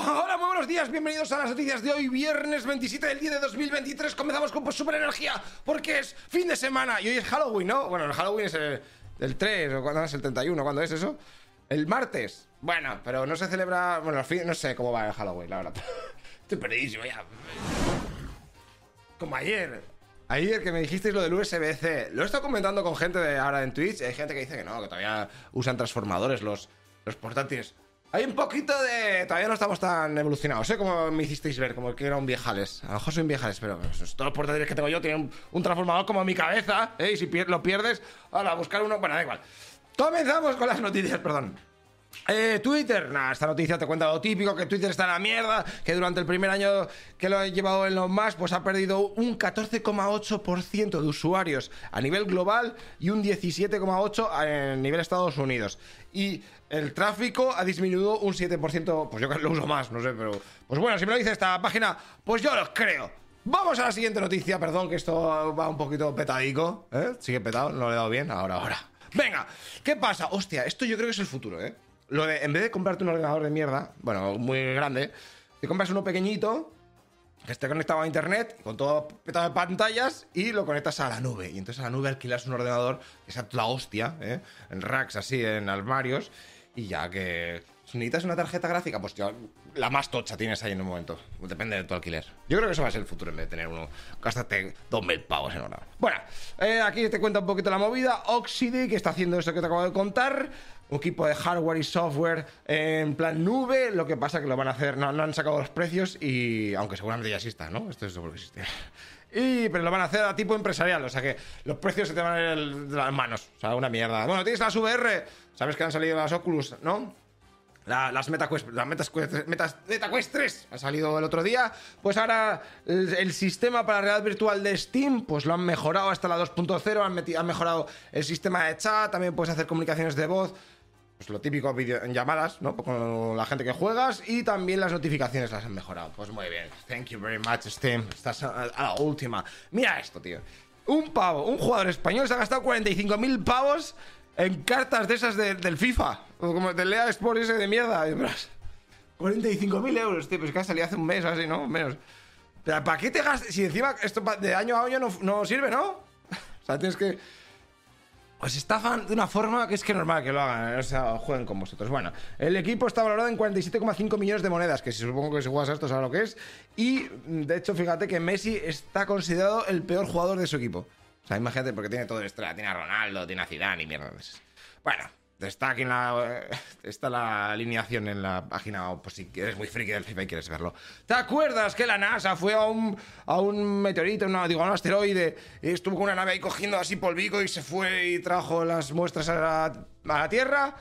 Hola, muy buenos días, bienvenidos a las noticias de hoy, viernes 27 del día de 2023. Comenzamos con super energía, porque es fin de semana y hoy es Halloween, ¿no? Bueno, el Halloween es el, 3 o cuando es el 31, ¿cuándo es eso? El martes. Bueno, pero no se celebra. Bueno, no sé cómo va el Halloween, la verdad. Estoy perdidísimo ya. Como ayer. Ayer que me dijisteis lo del USB-C. Lo he estado comentando con gente de ahora en Twitch. Hay gente que dice que no, que todavía usan transformadores los, los portátiles. Hay un poquito de. Todavía no estamos tan evolucionados, ¿eh? Como me hicisteis ver, como que era un viejales. A lo mejor soy un viejales, pero todos los portátiles que tengo yo tienen un, transformador como mi cabeza, ¿eh? Y si lo pierdes, ahora buscar uno. Bueno, da igual. Comenzamos con las noticias, perdón. Eh, Twitter, nada, esta noticia te cuenta lo típico, que Twitter está en la mierda, que durante el primer año que lo ha llevado en los más, pues ha perdido un 14,8% de usuarios a nivel global y un 17,8% a nivel Estados Unidos. Y el tráfico ha disminuido un 7%, pues yo lo uso más, no sé, pero... Pues bueno, si me lo dice esta página, pues yo lo creo. Vamos a la siguiente noticia, perdón que esto va un poquito petadico, ¿eh? Sigue petado, no lo he dado bien, ahora, ahora. Venga, ¿qué pasa? Hostia, esto yo creo que es el futuro, ¿eh? Lo de, en vez de comprarte un ordenador de mierda, bueno, muy grande, te compras uno pequeñito que esté conectado a internet, con todo petado de pantallas, y lo conectas a la nube. Y entonces a la nube alquilas un ordenador que sea la hostia, ¿eh? en racks así, en armarios, y ya que si necesitas una tarjeta gráfica, pues ya la más tocha tienes ahí en un momento. Depende de tu alquiler. Yo creo que eso va a ser el futuro en vez de tener uno. Gástate 2.000 pavos en hora. Bueno, eh, aquí te cuento un poquito la movida. Oxidy, que está haciendo esto que te acabo de contar. Un equipo de hardware y software en plan nube. Lo que pasa que lo van a hacer. No, han sacado los precios y. Aunque seguramente ya exista, ¿no? Esto es seguro que existe. Y, pero lo van a hacer a tipo empresarial, o sea que los precios se te van a ir de las manos. O sea, una mierda. Bueno, tienes las VR, sabes que han salido las Oculus, ¿no? Las MetaQuest, las MetaQuest 3 ha salido el otro día. Pues ahora el, sistema para realidad virtual de Steam, pues lo han mejorado hasta la 2.0, han, han, mejorado el sistema de chat, también puedes hacer comunicaciones de voz. Pues lo típico en llamadas, ¿no? Con la gente que juegas y también las notificaciones las han mejorado. Pues muy bien. Thank you very much, Steam. Estás a la última. Mira esto, tío. Un pavo, un jugador español se ha gastado 45.000 pavos en cartas de esas del FIFA. Como del Lea Sport ese de mierda. 45.000 euros, tío. Pues que salido hace un mes así, ¿no? Menos. Pero ¿para qué te gastas? Si encima esto de año a año no, sirve, ¿no? o sea, tienes que. Os estafan de una forma que es que normal que lo hagan, ¿eh? o sea, jueguen con vosotros. Bueno, el equipo está valorado en 47,5 millones de monedas, que si supongo que si juegas a esto sabes lo que es. Y de hecho, fíjate que Messi está considerado el peor jugador de su equipo. Sea, imagínate, porque tiene todo esto. Tiene a Ronaldo, tiene a Zidane y mierda. Bueno, está aquí en la, está la alineación en la página, o pues si eres muy friki del FIFA y quieres verlo. ¿Te acuerdas que la NASA fue a un, a un meteorito, digo, a un asteroide, y estuvo con una nave ahí cogiendo así polvico y se fue y trajo las muestras a la, Tierra?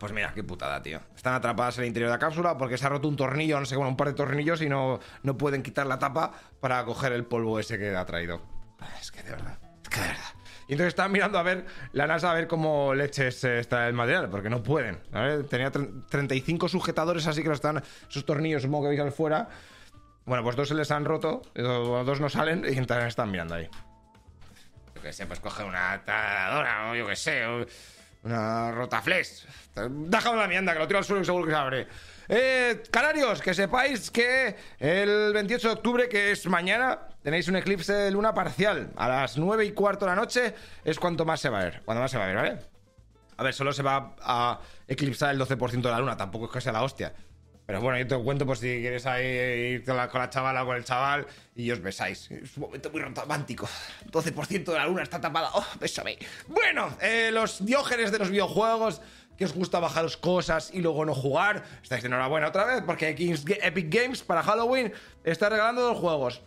Pues mira, qué putada, tío. Están atrapadas en el interior de la cápsula porque se ha roto un tornillo, no sé, bueno, un par de tornillos y no, no pueden quitar la tapa para coger el polvo ese que ha traído. Es que de verdad, es que de verdad. Y entonces estaban mirando a ver la NASA a ver cómo leches está el material, porque no pueden. Tenía 35 sujetadores así que los están. Sus tornillos, supongo que veis fuera. Bueno, pues dos se les han roto, dos no salen y están mirando ahí. Yo que sé, pues coge una taladora o yo que sé, una rotaflex. Déjame la mierda, que lo tiro al suelo y seguro que se abre. Eh, canarios, que sepáis que el 28 de octubre, que es mañana, tenéis un eclipse de luna parcial. A las 9 y cuarto de la noche es cuanto más se va a ver. Cuando más se va a ver, ¿vale? A ver, solo se va a eclipsar el 12% de la luna, tampoco es que sea la hostia. Pero bueno, yo te cuento por si quieres ir con la, chavala o con el chaval y os besáis. Es un momento muy romántico. 12% de la luna está tapada. ¡Oh, bésame! Bueno, eh, los diógenes de los videojuegos que os gusta bajaros cosas y luego no jugar, estáis de enhorabuena otra vez porque Epic Games para Halloween está regalando dos juegos.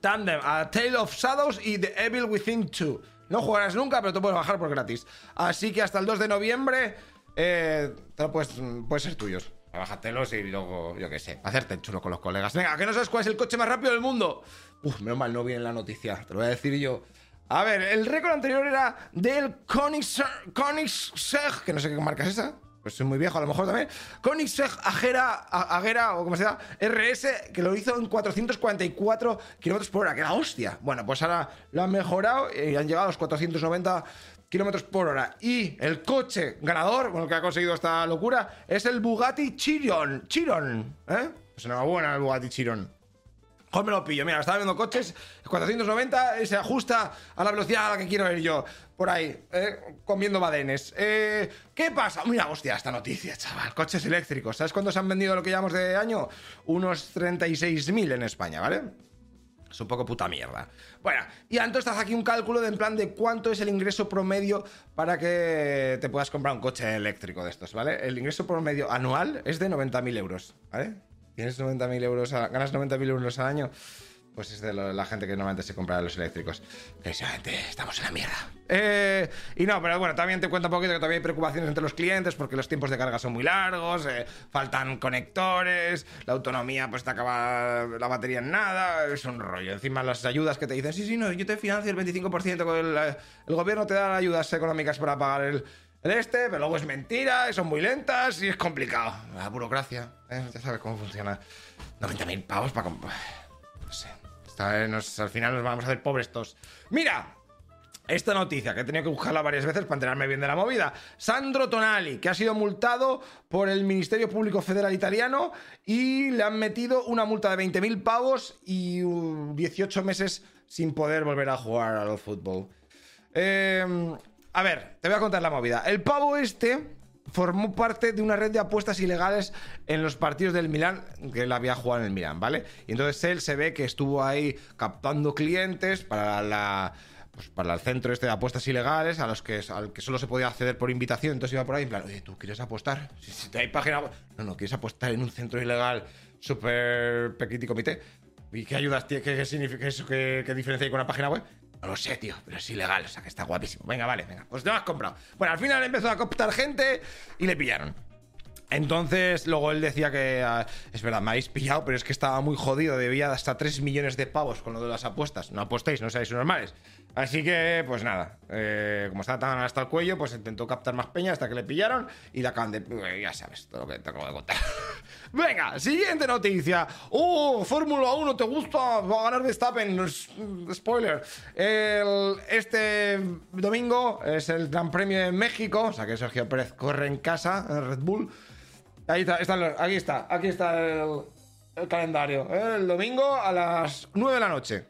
Tandem, a Tale of Shadows y The Evil Within 2. No jugarás nunca, pero te puedes bajar por gratis. Así que hasta el 2 de noviembre eh, puedes, pueden ser tuyos. Bájatelos y luego, yo qué sé, hacerte chulo con los colegas. Venga, que no sabes cuál es el coche más rápido del mundo. Uf, menos mal no viene la noticia, te lo voy a decir yo. A ver, el récord anterior era del Koenigsegg, que no sé qué marca es esa. Pues soy muy viejo, a lo mejor también. Koenigsegg Agera, Agera, o como se llama, RS, que lo hizo en 444 kilómetros por hora, que era hostia. Bueno, pues ahora lo han mejorado y han llegado a los 490 kilómetros por hora. Y el coche ganador, bueno, que ha conseguido esta locura, es el Bugatti Chiron. Chiron, ¿eh? Pues enhorabuena el Bugatti Chiron. Joder, me lo pillo. Mira, estaba viendo coches, 490 se ajusta a la velocidad a la que quiero ir yo. Por ahí, eh, comiendo badenes. Eh, ¿Qué pasa? Mira, hostia, esta noticia, chaval. Coches eléctricos. ¿Sabes cuántos han vendido lo que llamamos de año? Unos 36.000 en España, ¿vale? Es un poco puta mierda. Bueno, y entonces estás aquí un cálculo de en plan de cuánto es el ingreso promedio para que te puedas comprar un coche eléctrico de estos, ¿vale? El ingreso promedio anual es de 90.000 euros, ¿vale? Tienes 90.000 euros, ganas 90.000 euros al año pues es de la gente que normalmente se compra los eléctricos. Precisamente estamos en la mierda. Eh, y no, pero bueno, también te cuento un poquito que todavía hay preocupaciones entre los clientes porque los tiempos de carga son muy largos, eh, faltan conectores, la autonomía pues te acaba la batería en nada, es un rollo. Encima las ayudas que te dicen, sí, sí, no, yo te financio el 25%, con el, eh, gobierno te da ayudas económicas para pagar el, este, pero luego es mentira, son muy lentas y es complicado. La burocracia, ya sabes cómo funciona. 90.000 pavos para comprar... Al final nos vamos a hacer pobres todos. ¡Mira! Esta noticia, que he tenido que buscarla varias veces para enterarme bien de la movida. Sandro Tonali, que ha sido multado por el Ministerio Público Federal Italiano y le han metido una multa de 20.000 pavos y 18 meses sin poder volver a jugar al fútbol. Eh, a ver, te voy a contar la movida. El pavo este formó parte de una red de apuestas ilegales en los partidos del Milán, que él había jugado en el Milán, ¿vale? Y entonces él se ve que estuvo ahí captando clientes para la pues para el centro este de apuestas ilegales, a los que, al que solo se podía acceder por invitación. Entonces iba por ahí en plan, oye, ¿tú quieres apostar? Si, te hay página... No, no, ¿quieres apostar en un centro ilegal súper pequeño comité? ¿Y qué ayudas tiene? ¿Qué, significa eso? ¿Qué, ¿Qué diferencia hay con una página web? No lo sé, tío, pero es ilegal, o sea que está guapísimo. Venga, vale, venga, pues te lo has comprado. Bueno, al final empezó a cooptar gente y le pillaron. Entonces, luego él decía que ah, es verdad, me habéis pillado, pero es que estaba muy jodido, debía hasta 3 millones de pavos con lo de las apuestas. No apostéis, no seáis normales. Así que, pues nada, eh, como estaba tan hasta el cuello, pues intentó captar más peña hasta que le pillaron y la acaban de. Eh, ya sabes, todo lo que te acabo de contar. Venga, siguiente noticia. ¡Oh, Fórmula 1 te gusta! Va a ganar Verstappen. Spoiler. este domingo es el Gran Premio de México, o sea que Sergio Pérez corre en casa, en Red Bull. Ahí está, aquí está, aquí está el, calendario. El domingo a las 9 de la noche.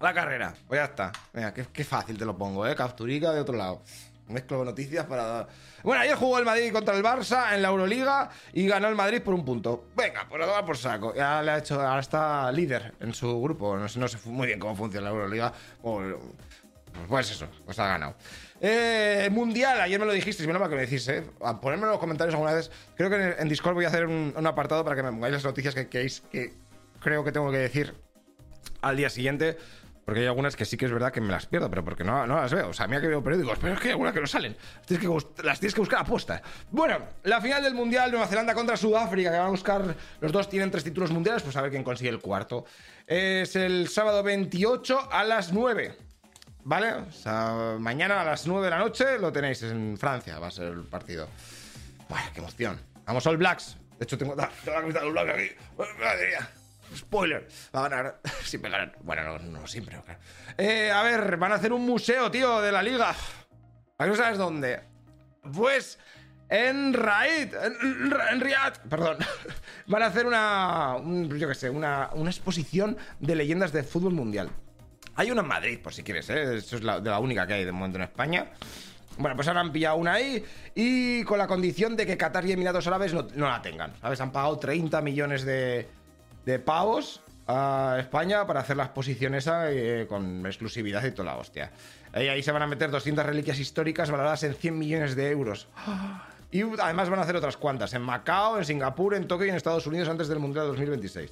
La carrera. Pues ya está. Venga, qué, fácil te lo pongo, ¿eh? Capturica de otro lado. Mezclo noticias para... Bueno, ayer jugó el Madrid contra el Barça en la Euroliga y ganó el Madrid por un punto. Venga, pues lo va por saco. Ya le ha hecho... Ahora está líder en su grupo. No sé, no sé muy bien cómo funciona la Euroliga. Pues, pues eso, pues ha ganado. Eh, mundial, ayer me lo dijisteis, menos mal que me decís, ¿eh? A ponerme en los comentarios alguna vez. Creo que en, Discord voy a hacer un, apartado para que me pongáis las noticias que, que creo que tengo que decir al día siguiente. Porque hay algunas que sí que es verdad que me las pierdo, pero porque no, no las veo. O sea, mira que veo periódicos, pero es que hay algunas que no salen. Tienes que, las tienes que buscar a posta. Bueno, la final del Mundial, Nueva Zelanda contra Sudáfrica, que van a buscar. Los dos tienen tres títulos mundiales, pues a ver quién consigue el cuarto. Es el sábado 28 a las 9. ¿Vale? O sea, mañana a las 9 de la noche lo tenéis en Francia, va a ser el partido. Qué emoción. Vamos All Blacks. De hecho, tengo, la camiseta de All Blacks aquí. Madre mía. Spoiler, va a ganar. Siempre ganan. Bueno, no, no siempre. Eh, a ver, van a hacer un museo, tío, de la liga. ¿A qué no sabes dónde? Pues en Raid, en, en Riyadh, perdón, van a hacer una, yo qué sé, una, una, exposición de leyendas de fútbol mundial. Hay una en Madrid, por si quieres, ¿eh? Eso es la, de la única que hay de momento en España. Bueno, pues ahora han pillado una ahí y con la condición de que Qatar y Emiratos Árabes no, no la tengan, ¿sabes? Han pagado 30 millones de, de pavos a España para hacer la exposición esa eh, con exclusividad y toda la hostia. Y ahí se van a meter 200 reliquias históricas valoradas en 100 millones de euros. Y además van a hacer otras cuantas, en Macao, en Singapur, en Tokio y en Estados Unidos antes del Mundial 2026.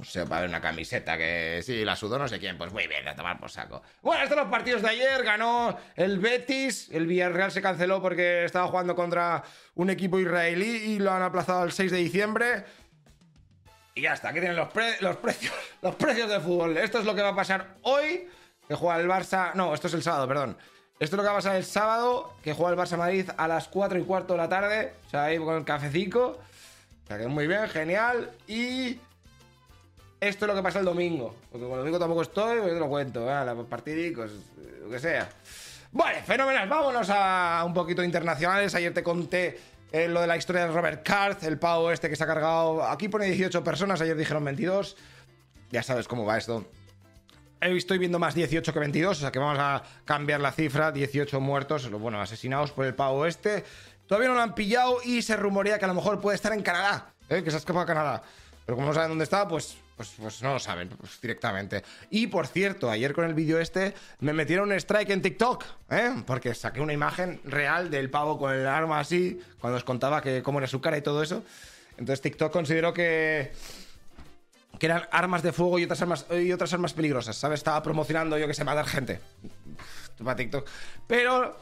O sea, va a haber una camiseta que sí, la sudó no sé quién. Pues muy bien, a tomar por saco. Bueno, estos son los partidos de ayer. Ganó el Betis. El Villarreal se canceló porque estaba jugando contra un equipo israelí y lo han aplazado al 6 de diciembre. Y ya está, aquí tienen los, los precios, los precios del fútbol. Esto es lo que va a pasar hoy, que juega el Barça. No, esto es el sábado, perdón. Esto es lo que va a pasar el sábado, que juega el Barça Madrid a las 4 y cuarto de la tarde. O sea, ahí con el cafecico. O sea, que muy bien, genial. Y esto es lo que pasa el domingo. Porque con el domingo tampoco estoy, pues yo te lo cuento. ¿eh? Los partidicos, lo que sea. Vale, fenomenal. Vámonos a un poquito internacionales. Ayer te conté eh, lo de la historia de Robert Card, el pavo este que se ha cargado. Aquí pone 18 personas, ayer dijeron 22. Ya sabes cómo va esto. Estoy viendo más 18 que 22, o sea que vamos a cambiar la cifra. 18 muertos, bueno, asesinados por el pavo este. Todavía no lo han pillado y se rumorea que a lo mejor puede estar en Canadá, ¿eh? que se ha escapado a Canadá. Pero como no saben dónde está, pues, pues, pues no lo saben pues, directamente. Y por cierto, ayer con el vídeo este me metieron un strike en TikTok, ¿eh? porque saqué una imagen real del pavo con el arma así, cuando os contaba que cómo era su cara y todo eso. Entonces TikTok consideró que que eran armas de fuego y otras armas, y otras armas peligrosas, ¿sabes? Estaba promocionando, yo que sé, matar gente. Para TikTok. Pero,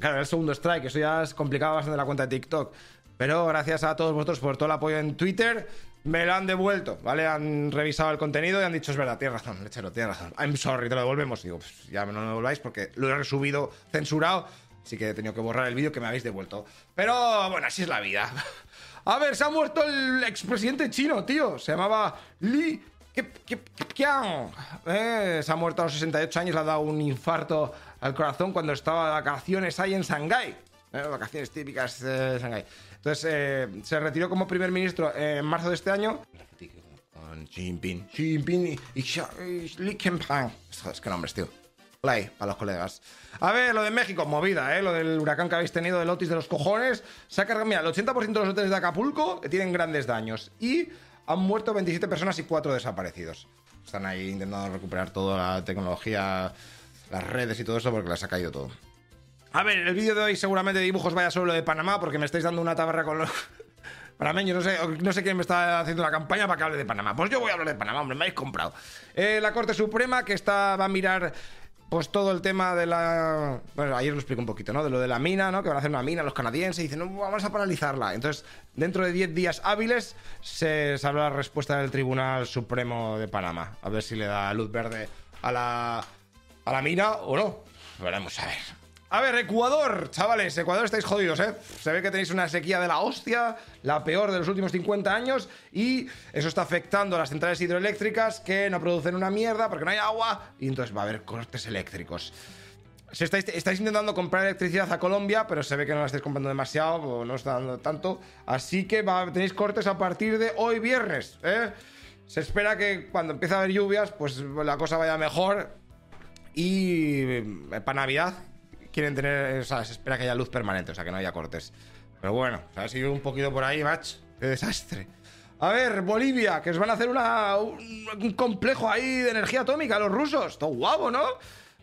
claro, el segundo strike, eso ya es complicado bastante la cuenta de TikTok. Pero gracias a todos vosotros por todo el apoyo en Twitter, me lo han devuelto, ¿vale? Han revisado el contenido y han dicho, es verdad, tienes razón, lechero, tienes razón. I'm sorry, te lo devolvemos. Digo, pues ya no me lo devolváis porque lo he resubido censurado, así que he tenido que borrar el vídeo que me habéis devuelto. Pero, bueno, así es la vida. A ver, se ha muerto el expresidente chino, tío. Se llamaba Li Keqiang. Eh, se ha muerto a los 68 años, le ha dado un infarto al corazón cuando estaba de vacaciones ahí en Shanghái. Eh, vacaciones típicas de Shanghái. Entonces, eh, se retiró como primer ministro en marzo de este año. Con Xi Jinping. Xi Jinping y, Li Keqiang. Es que nombres, tío play para los colegas. A ver, lo de México, movida, ¿eh? Lo del huracán que habéis tenido, del Otis de los cojones. Se ha cargado, mira, el 80% de los hoteles de Acapulco tienen grandes daños. Y han muerto 27 personas y 4 desaparecidos. Están ahí intentando recuperar toda la tecnología, las redes y todo eso porque les ha caído todo. A ver, el vídeo de hoy seguramente de dibujos vaya solo de Panamá porque me estáis dando una tabarra con los panameños. No sé, no sé quién me está haciendo la campaña para que hable de Panamá. Pues yo voy a hablar de Panamá, hombre, me habéis comprado. Eh, la Corte Suprema que está, va a mirar pues todo el tema de la. Bueno, ayer lo explico un poquito, ¿no? De lo de la mina, ¿no? Que van a hacer una mina los canadienses y dicen, no, vamos a paralizarla. Entonces, dentro de 10 días hábiles, se sabrá la respuesta del Tribunal Supremo de Panamá. A ver si le da luz verde a la. a la mina o no. Veremos a ver. A ver, Ecuador, chavales, Ecuador estáis jodidos, ¿eh? Se ve que tenéis una sequía de la hostia, la peor de los últimos 50 años, y eso está afectando a las centrales hidroeléctricas que no producen una mierda porque no hay agua, y entonces va a haber cortes eléctricos. estáis, intentando comprar electricidad a Colombia, pero se ve que no la estáis comprando demasiado, o no está dando tanto, así que tenéis cortes a partir de hoy viernes, ¿eh? Se espera que cuando empiece a haber lluvias, pues la cosa vaya mejor, y eh, para Navidad quieren tener, o sea, se espera que haya luz permanente, o sea, que no haya cortes. Pero bueno, o sea, sido un poquito por ahí, match. Qué desastre. A ver, Bolivia, que os van a hacer un, complejo ahí de energía atómica, los rusos. Todo guapo, ¿no?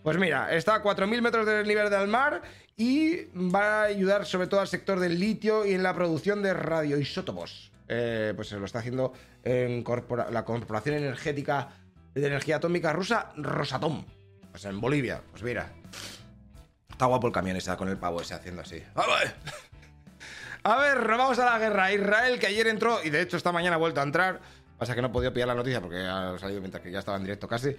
Pues mira, está a 4.000 metros del nivel del mar y va a ayudar sobre todo al sector del litio y en la producción de radioisótopos. Eh, pues se lo está haciendo en la Corporación Energética de Energía Atómica Rusa, Rosatom. Pues en Bolivia, pues mira. Está guapo el camión ese con el pavo ese haciendo así. A ver, vamos a la guerra. Israel, que ayer entró, y de hecho esta mañana ha vuelto a entrar. Pasa que no he podido pillar la noticia porque ha salido mientras que ya estaba en directo casi.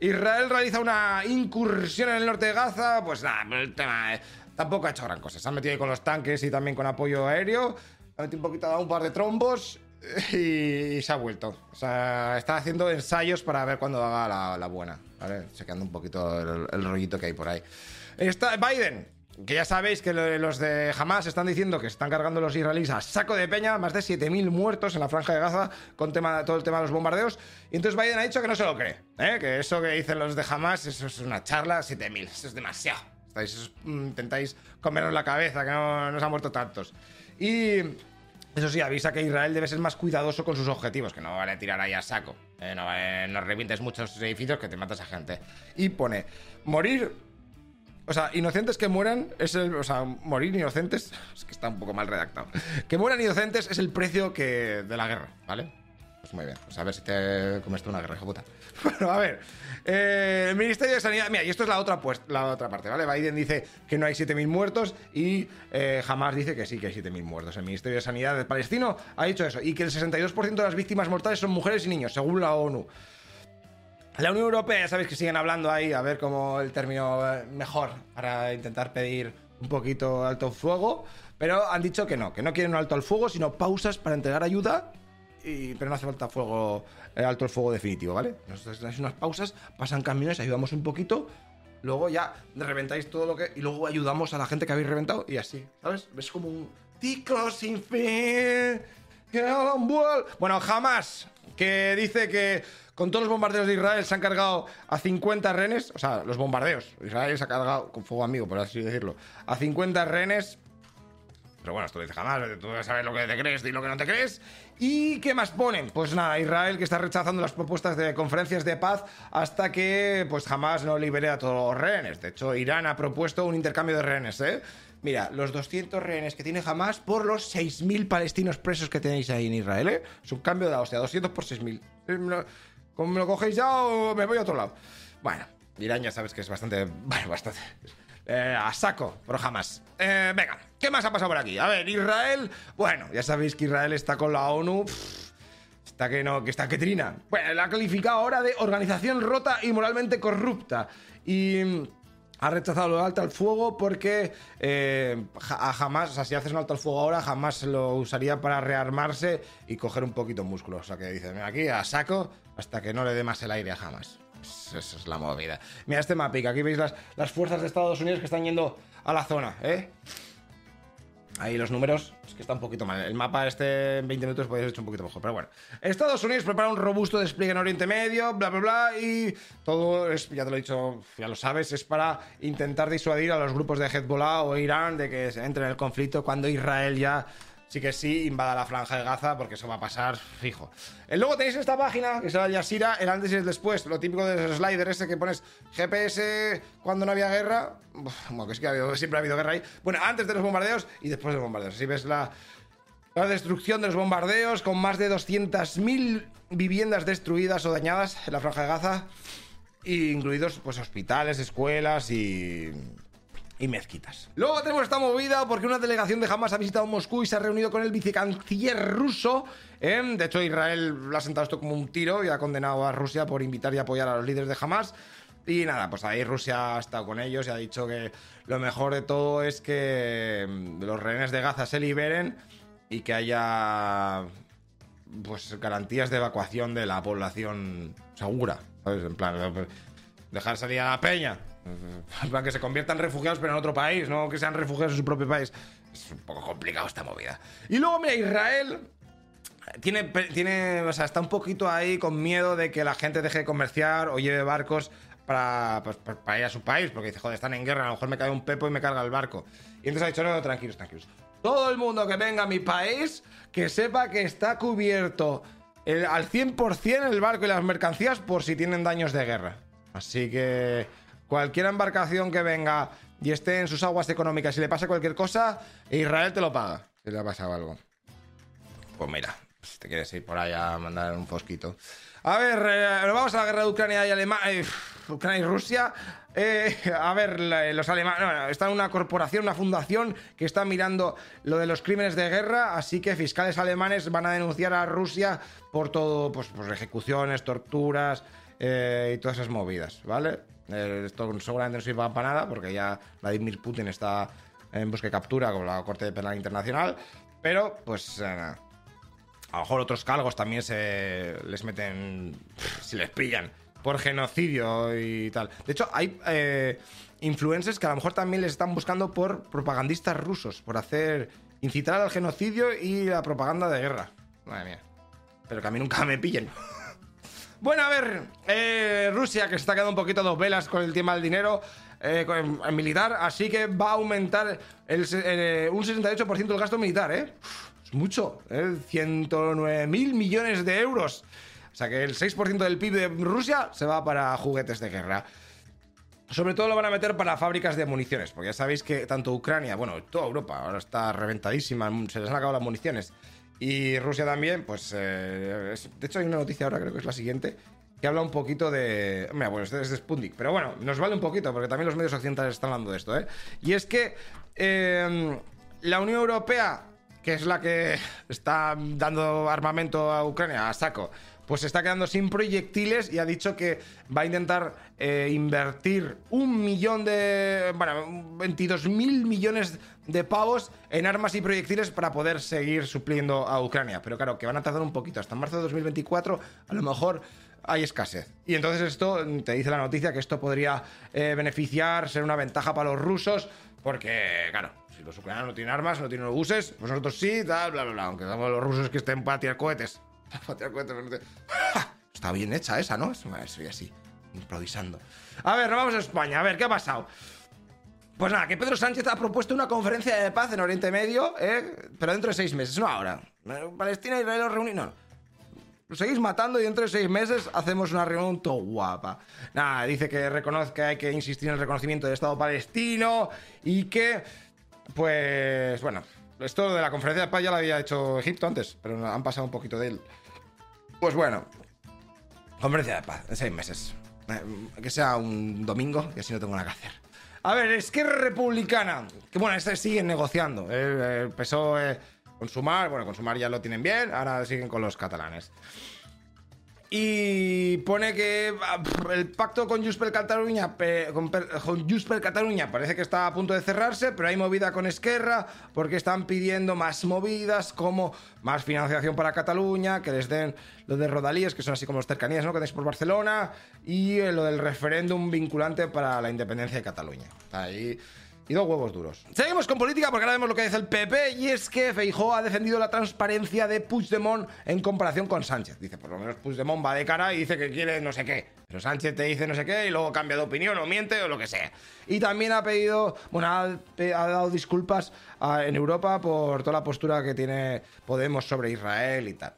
Israel realiza una incursión en el norte de Gaza. Pues nada, tampoco ha hecho gran cosa. Se han metido ahí con los tanques y también con apoyo aéreo. Ha metido un poquito, ha un par de trombos. Y, se ha vuelto. O sea, está haciendo ensayos para ver cuándo haga la, buena. ¿Vale? Chequeando un poquito el rollito que hay por ahí. Está Biden, que ya sabéis que los de Hamas están diciendo que están cargando los israelíes a saco de peña, más de 7.000 muertos en la franja de Gaza con todo el tema de los bombardeos. Y entonces Biden ha dicho que no se lo cree, ¿eh? que eso que dicen los de Hamas, eso es una charla, 7.000, eso es demasiado. Estáis, mm, intentáis comeros la cabeza, que no, nos han muerto tantos. Y eso sí, avisa que Israel debe ser más cuidadoso con sus objetivos, que no vale tirar ahí a saco. ¿eh? no revientes muchos edificios que te matas a gente. Y pone, morir o sea, inocentes que mueran es el. O sea, morir inocentes. Es que está un poco mal redactado. Que mueran inocentes es el precio que de la guerra, ¿vale? Pues muy bien. Pues a ver si te comes tú una guerra, hijo puta. Bueno, a ver. Eh, el Ministerio de Sanidad. Mira, y esto es la otra, pues, la otra parte, ¿vale? Biden dice que no hay 7.000 muertos y eh, jamás dice que sí que hay 7.000 muertos. El Ministerio de Sanidad de palestino ha dicho eso. Y que el 62% de las víctimas mortales son mujeres y niños, según la ONU. La Unión Europea, ya sabéis que siguen hablando ahí, a ver cómo el término eh, mejor para intentar pedir un poquito alto fuego, pero han dicho que no, que no quieren un alto al fuego, sino pausas para entregar ayuda, y, pero no hace falta fuego, eh, alto el fuego definitivo, ¿vale? Nosotros unas pausas, pasan camiones, ayudamos un poquito, luego ya reventáis todo lo que... Y luego ayudamos a la gente que habéis reventado y así, ¿sabes? Es como un ciclo sin fin. Bueno, jamás que dice que con todos los bombardeos de Israel se han cargado a 50 renes, o sea, los bombardeos, Israel se ha cargado con fuego amigo, por así decirlo, a 50 renes. Pero bueno, esto lo dice jamás, tú sabes lo que te crees y lo que no te crees. ¿Y qué más ponen? Pues nada, Israel que está rechazando las propuestas de conferencias de paz hasta que pues jamás no libere a todos los rehenes. De hecho, Irán ha propuesto un intercambio de rehenes, ¿eh? Mira, los 200 rehenes que tiene jamás por los 6.000 palestinos presos que tenéis ahí en Israel, ¿eh? Es un cambio de, o sea, 200 por 6.000. ¿Cómo me lo cogéis ya o me voy a otro lado? Bueno, Irán ya sabes que es bastante. Bueno, bastante. Eh, a saco, pero jamás. Eh, venga, ¿qué más ha pasado por aquí? A ver, Israel. Bueno, ya sabéis que Israel está con la ONU. está que no, que está que trina. Bueno, la ha calificado ahora de organización rota y moralmente corrupta. Y ha rechazado lo alto al fuego porque eh, a jamás, o sea, si haces un alto al fuego ahora, jamás lo usaría para rearmarse y coger un poquito músculo. O sea, que dicen, aquí a saco hasta que no le dé más el aire a jamás. Esa es la movida. Mira este mapic, aquí veis las, las fuerzas de Estados Unidos que están yendo a la zona, ¿eh? Ahí los números, es que está un poquito mal. El mapa este en 20 minutos podéis hecho un poquito mejor, pero bueno. Estados Unidos prepara un robusto despliegue en Oriente Medio, bla, bla, bla, y todo es, ya te lo he dicho, ya lo sabes, es para intentar disuadir a los grupos de Hezbollah o Irán de que entren en el conflicto cuando Israel ya sí que sí invada la franja de Gaza, porque eso va a pasar fijo. Y luego tenéis esta página, que es la Yasira, el antes y el después, lo típico del slider ese que pones GPS cuando no había guerra. Bueno, que es que siempre ha habido guerra ahí. Bueno, antes de los bombardeos y después de los bombardeos. Si ves la, la destrucción de los bombardeos, con más de 200.000 viviendas destruidas o dañadas en la franja de Gaza, incluidos pues hospitales, escuelas y y mezquitas. Luego tenemos esta movida porque una delegación de Hamas ha visitado Moscú y se ha reunido con el vicecanciller ruso. ¿eh? De hecho, Israel le ha sentado esto como un tiro y ha condenado a Rusia por invitar y apoyar a los líderes de Hamas. Y nada, pues ahí Rusia ha estado con ellos y ha dicho que lo mejor de todo es que mm, los rehenes de Gaza se liberen y que haya pues garantías de evacuación de la población segura. ¿Sabes? En plan, dejar salir a la peña para que se conviertan refugiados, pero en otro país, no que sean refugiados en su propio país. Es un poco complicado esta movida. Y luego, mira, Israel tiene, tiene, o sea, está un poquito ahí con miedo de que la gente deje de comerciar o lleve barcos para, pues, para ir a su país, porque dice, joder, están en guerra, a lo mejor me cae un pepo y me carga el barco. Y entonces ha dicho, no, no, tranquilos, tranquilos. Todo el mundo que venga a mi país, que sepa que está cubierto al 100% el barco y las mercancías por si tienen daños de guerra. Así que Cualquier embarcación que venga y esté en sus aguas económicas y le pase cualquier cosa, Israel te lo paga. Si le ha pasado algo. Pues mira, si te quieres ir por ahí a mandar un fosquito. A ver, eh, vamos a la guerra de Ucrania y Alemania. Eh, Ucrania y Rusia. Eh, a ver, los alemanes. está en una corporación, una fundación que está mirando lo de los crímenes de guerra. Así que fiscales alemanes van a denunciar a Rusia por todo, pues, pues ejecuciones, torturas y todas esas movidas, ¿vale? Eh, esto seguramente no sirva para nada porque ya Vladimir Putin está en busca de captura con la Corte Penal Internacional. Pero, pues, eh, a lo mejor otros cargos también se les meten, si les pillan, por genocidio y tal. De hecho, hay eh, influencers que a lo mejor también les están buscando por propagandistas rusos, por hacer, incitar al genocidio y la propaganda de guerra. Madre mía. Pero que a mí nunca me pillen. Bueno, a ver, eh, Rusia que se está quedando un poquito a dos velas con el tema del dinero eh, militar, así que va a aumentar el, eh, un 68% del gasto militar, ¿eh? es mucho, ¿eh? 109 mil millones de euros. O sea que el 6% del PIB de Rusia se va para juguetes de guerra. Sobre todo lo van a meter para fábricas de municiones, porque ya sabéis que tanto Ucrania, bueno, toda Europa ahora está reventadísima, se les han acabado las municiones. Y Rusia también, pues. Eh, de hecho, hay una noticia ahora, creo que es la siguiente, que habla un poquito de. Mira, bueno, este es de Sputnik, pero bueno, nos vale un poquito, porque también los medios occidentales están hablando de esto, ¿eh? Y es que em, la Unión Europea, que es la que está dando armamento a Ucrania a saco, pues se está quedando sin proyectiles y ha dicho que va a intentar eh, invertir un millón de. Bueno, 22 mil millones de pavos en armas y proyectiles para poder seguir supliendo a Ucrania. Pero claro, que van a tardar un poquito. Hasta marzo de 2024, a lo mejor hay escasez. Y entonces esto, te dice la noticia que esto podría eh, beneficiar, ser una ventaja para los rusos, porque, claro, si los ucranianos no tienen armas, no tienen los buses, pues nosotros sí, tal, bla, bla, bla. Aunque somos los rusos que estén para tirar cohetes. Te- Está bien hecha esa, ¿no? Soy así, improvisando. A ver, nos vamos a España. A ver, ¿qué ha pasado? Pues nada, que Pedro Sánchez ha propuesto una conferencia de paz en Oriente Medio, ¿eh? pero dentro de seis meses, no ahora. Palestina e Israel reúnen. No, no. Seguís matando y dentro de seis meses hacemos una reunión todo guapa. Nada, dice que reconoce que hay que insistir en el reconocimiento del Estado palestino y que, pues, bueno, esto de la conferencia de paz ya lo había hecho Egipto antes, pero han pasado un poquito de él. Pues bueno, conferencia de paz en seis meses. Eh, que sea un domingo, que así no tengo nada que hacer. A ver, Esquerra Republicana, que bueno, este siguen negociando. Eh, El PSOE bueno, con Sumar ya lo tienen bien, ahora siguen con los catalanes. Y pone que ah, el pacto con Junts per Catalunya, pe- con, con Catalunya parece que está a punto de cerrarse, pero hay movida con Esquerra porque están pidiendo más movidas como más financiación para Cataluña, que les den lo de Rodalíes, que son así como los cercanías, ¿no? Que tenéis por Barcelona, y eh, lo del referéndum vinculante para la independencia de Cataluña. Ahí. Y dos huevos duros. Seguimos con política porque ahora vemos lo que dice el PP y es que Feijó ha defendido la transparencia de Puigdemont en comparación con Sánchez. Dice, por lo menos Puigdemont va de cara y dice que quiere no sé qué. Pero Sánchez te dice no sé qué y luego cambia de opinión o miente o lo que sea. Y también ha pedido, bueno, ha, dado disculpas en Europa por toda la postura que tiene Podemos sobre Israel y tal.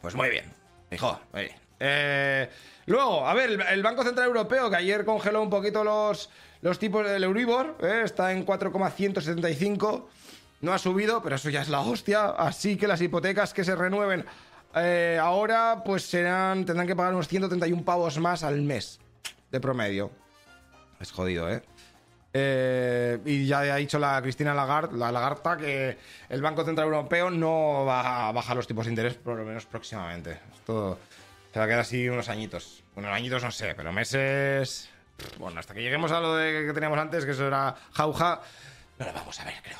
Pues muy bien. Dijo, muy bien. Eh, luego, a ver, el Banco Central Europeo, que ayer congeló un poquito los, los tipos del Euribor, eh, está en 4,175. No ha subido, pero eso ya es la hostia. Así que las hipotecas que se renueven eh, ahora, pues serán, tendrán que pagar unos 131 pavos más al mes de promedio. Es jodido, ¿eh? Eh, y ya ha dicho la Cristina Lagarde, la Lagarta, que el Banco Central Europeo no va a bajar los tipos de interés por lo menos próximamente. Esto se va a quedar así unos añitos. Bueno, añitos no sé, pero meses... Bueno, hasta que lleguemos a lo de que teníamos antes, que eso era jauja, no lo vamos a ver, creo.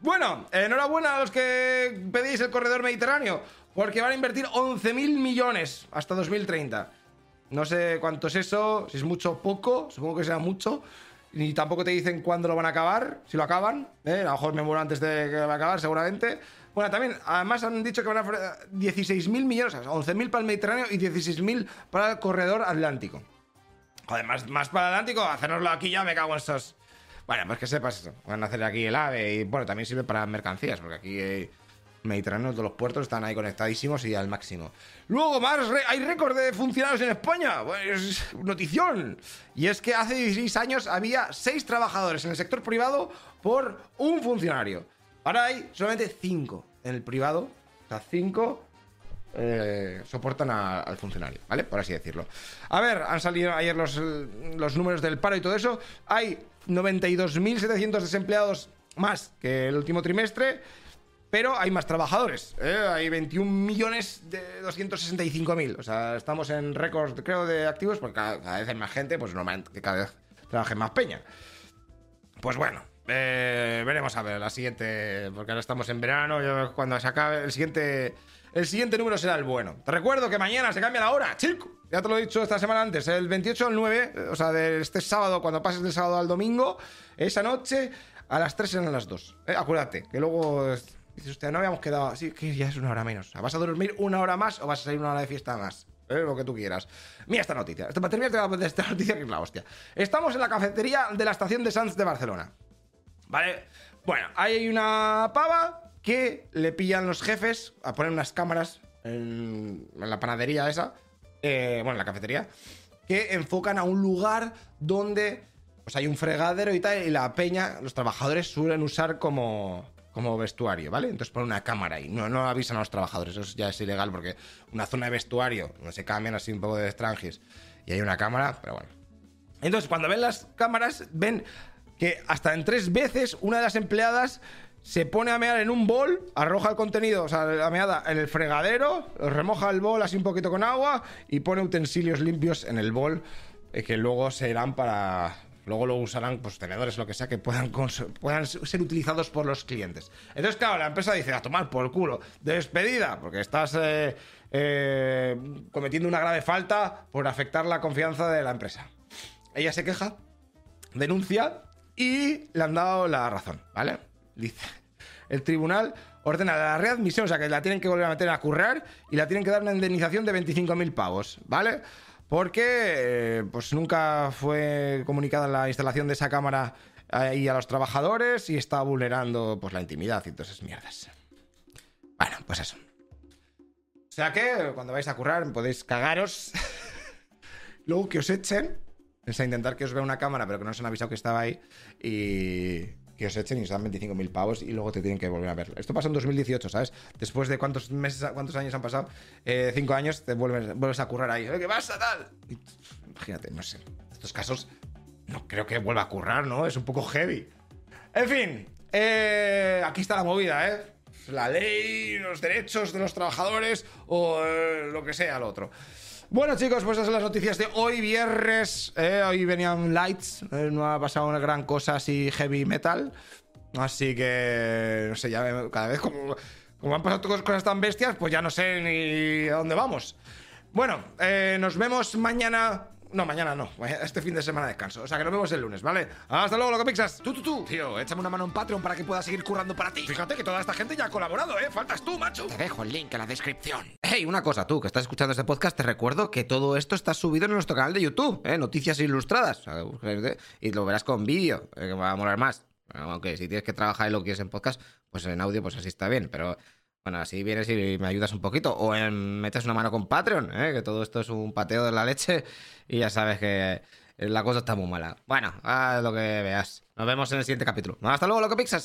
Bueno, enhorabuena a los que pedís el corredor mediterráneo, porque van a invertir 11.000 millones hasta 2030. No sé cuánto es eso, si es mucho o poco, supongo que será mucho. Ni tampoco te dicen cuándo lo van a acabar, si lo acaban. ¿eh? A lo mejor me muero antes de que va a acabar, seguramente. Bueno, también, además han dicho que van a ofrecer 16.000 millones, o sea, 11.000 para el Mediterráneo y 16.000 para el corredor atlántico. Joder, más, para el Atlántico, hacernoslo aquí ya me cago en esos. Bueno, pues que sepas. Van a hacer aquí el AVE y bueno, también sirve para mercancías, porque aquí eh, Mediterráneo, todos los puertos están ahí conectadísimos y al máximo. Luego, más, hay récord de funcionarios en España. Pues, es notición. Y es que hace 16 años había 6 trabajadores en el sector privado por un funcionario. Ahora hay solamente 5 en el privado. O sea, 5 eh, soportan al funcionario, ¿vale? Por así decirlo. A ver, han salido ayer los, los números del paro y todo eso. Hay 92.700 desempleados más que el último trimestre, pero hay más trabajadores. ¿eh? Hay 21 millones de 265.000. O sea, estamos en récord, creo, de activos, porque cada, vez hay más gente, pues normalmente cada vez trabaje más peña. Pues bueno, eh, veremos a ver la siguiente, porque ahora estamos en verano, cuando se acabe el siguiente, el siguiente número será el bueno. Te recuerdo que mañana se cambia la hora, chico. Ya te lo he dicho esta semana antes, el 28 al 9, eh, o sea, de este sábado, cuando pases del sábado al domingo, esa noche a las 3 serán las 2. Eh, acuérdate, que luego dices usted, no habíamos quedado así, que ya es una hora menos. ¿Vas a dormir una hora más o vas a salir una hora de fiesta más? Eh, lo que tú quieras. Mira esta noticia. Para terminar poner esta noticia que es la hostia. Estamos en la cafetería de la estación de Sanz de Barcelona. ¿Vale? Bueno, hay una pava que le pillan los jefes a poner unas cámaras en, la panadería esa, eh, bueno, en la cafetería, que enfocan a un lugar donde pues hay un fregadero y tal, y la peña, los trabajadores suelen usar como, como vestuario, ¿vale? Entonces ponen una cámara ahí, no, no avisan a los trabajadores, eso ya es ilegal porque una zona de vestuario, donde se cambian así un poco de extranjis, y hay una cámara, pero bueno. Entonces, cuando ven las cámaras, ven que hasta en tres veces una de las empleadas se pone a mear en un bol, arroja el contenido, o sea, la meada en el fregadero, remoja el bol así un poquito con agua y pone utensilios limpios en el bol eh, que luego serán para. Luego lo usarán, pues tenedores, lo que sea, que puedan, puedan ser utilizados por los clientes. Entonces, claro, la empresa dice, a tomar por culo, despedida, porque estás eh, eh, cometiendo una grave falta por afectar la confianza de la empresa. Ella se queja, denuncia y le han dado la razón, ¿vale? Dice, el tribunal ordena la readmisión, o sea que la tienen que volver a meter a currar y la tienen que dar una indemnización de 25.000 pavos, ¿vale? Porque eh, pues nunca fue comunicada la instalación de esa cámara ahí a los trabajadores y está vulnerando pues la intimidad y todas esas mierdas. Bueno, pues eso. O sea que cuando vais a currar podéis cagaros. Luego que os echen. Es a intentar que os vea una cámara, pero que no os han avisado que estaba ahí. Y que os echen y os dan 25.000 pavos y luego te tienen que volver a ver. Esto pasó en 2018, ¿sabes? Después de cuántos meses, cuántos años han pasado, eh, cinco años, te vuelves, a currar ahí. ¿Qué pasa, tal? imagínate, no sé. Estos casos no creo que vuelva a currar, ¿no? Es un poco heavy. En fin, eh, aquí está la movida, ¿eh? La ley, los derechos de los trabajadores o eh, lo que sea, lo otro. Bueno, chicos, pues esas son las noticias de hoy, viernes. Eh, hoy venían lights. Eh, no ha pasado una gran cosa así heavy metal. Así que, no sé, ya cada vez como, como han pasado cosas tan bestias, pues ya no sé ni a dónde vamos. Bueno, eh, nos vemos mañana no, mañana no. Este fin de semana descanso. O sea que nos vemos el lunes, ¿vale? Hasta luego, loco pixas. Tú, tú, tú. Tío, échame una mano en Patreon para que pueda seguir currando para ti. Fíjate que toda esta gente ya ha colaborado, ¿eh? Faltas tú, macho. Te dejo el link en la descripción. Hey, una cosa, tú que estás escuchando este podcast, te recuerdo que todo esto está subido en nuestro canal de YouTube, ¿eh? Noticias Ilustradas. Y lo verás con vídeo, eh, que va a molar más. Aunque si tienes que trabajar y lo quieres en podcast, pues en audio, pues así está bien. Pero bueno, así vienes y me ayudas un poquito. O metes una mano con Patreon, ¿eh? que todo esto es un pateo de la leche y ya sabes que la cosa está muy mala. Bueno, haz lo que veas. Nos vemos en el siguiente capítulo. Hasta luego, loco Pixas.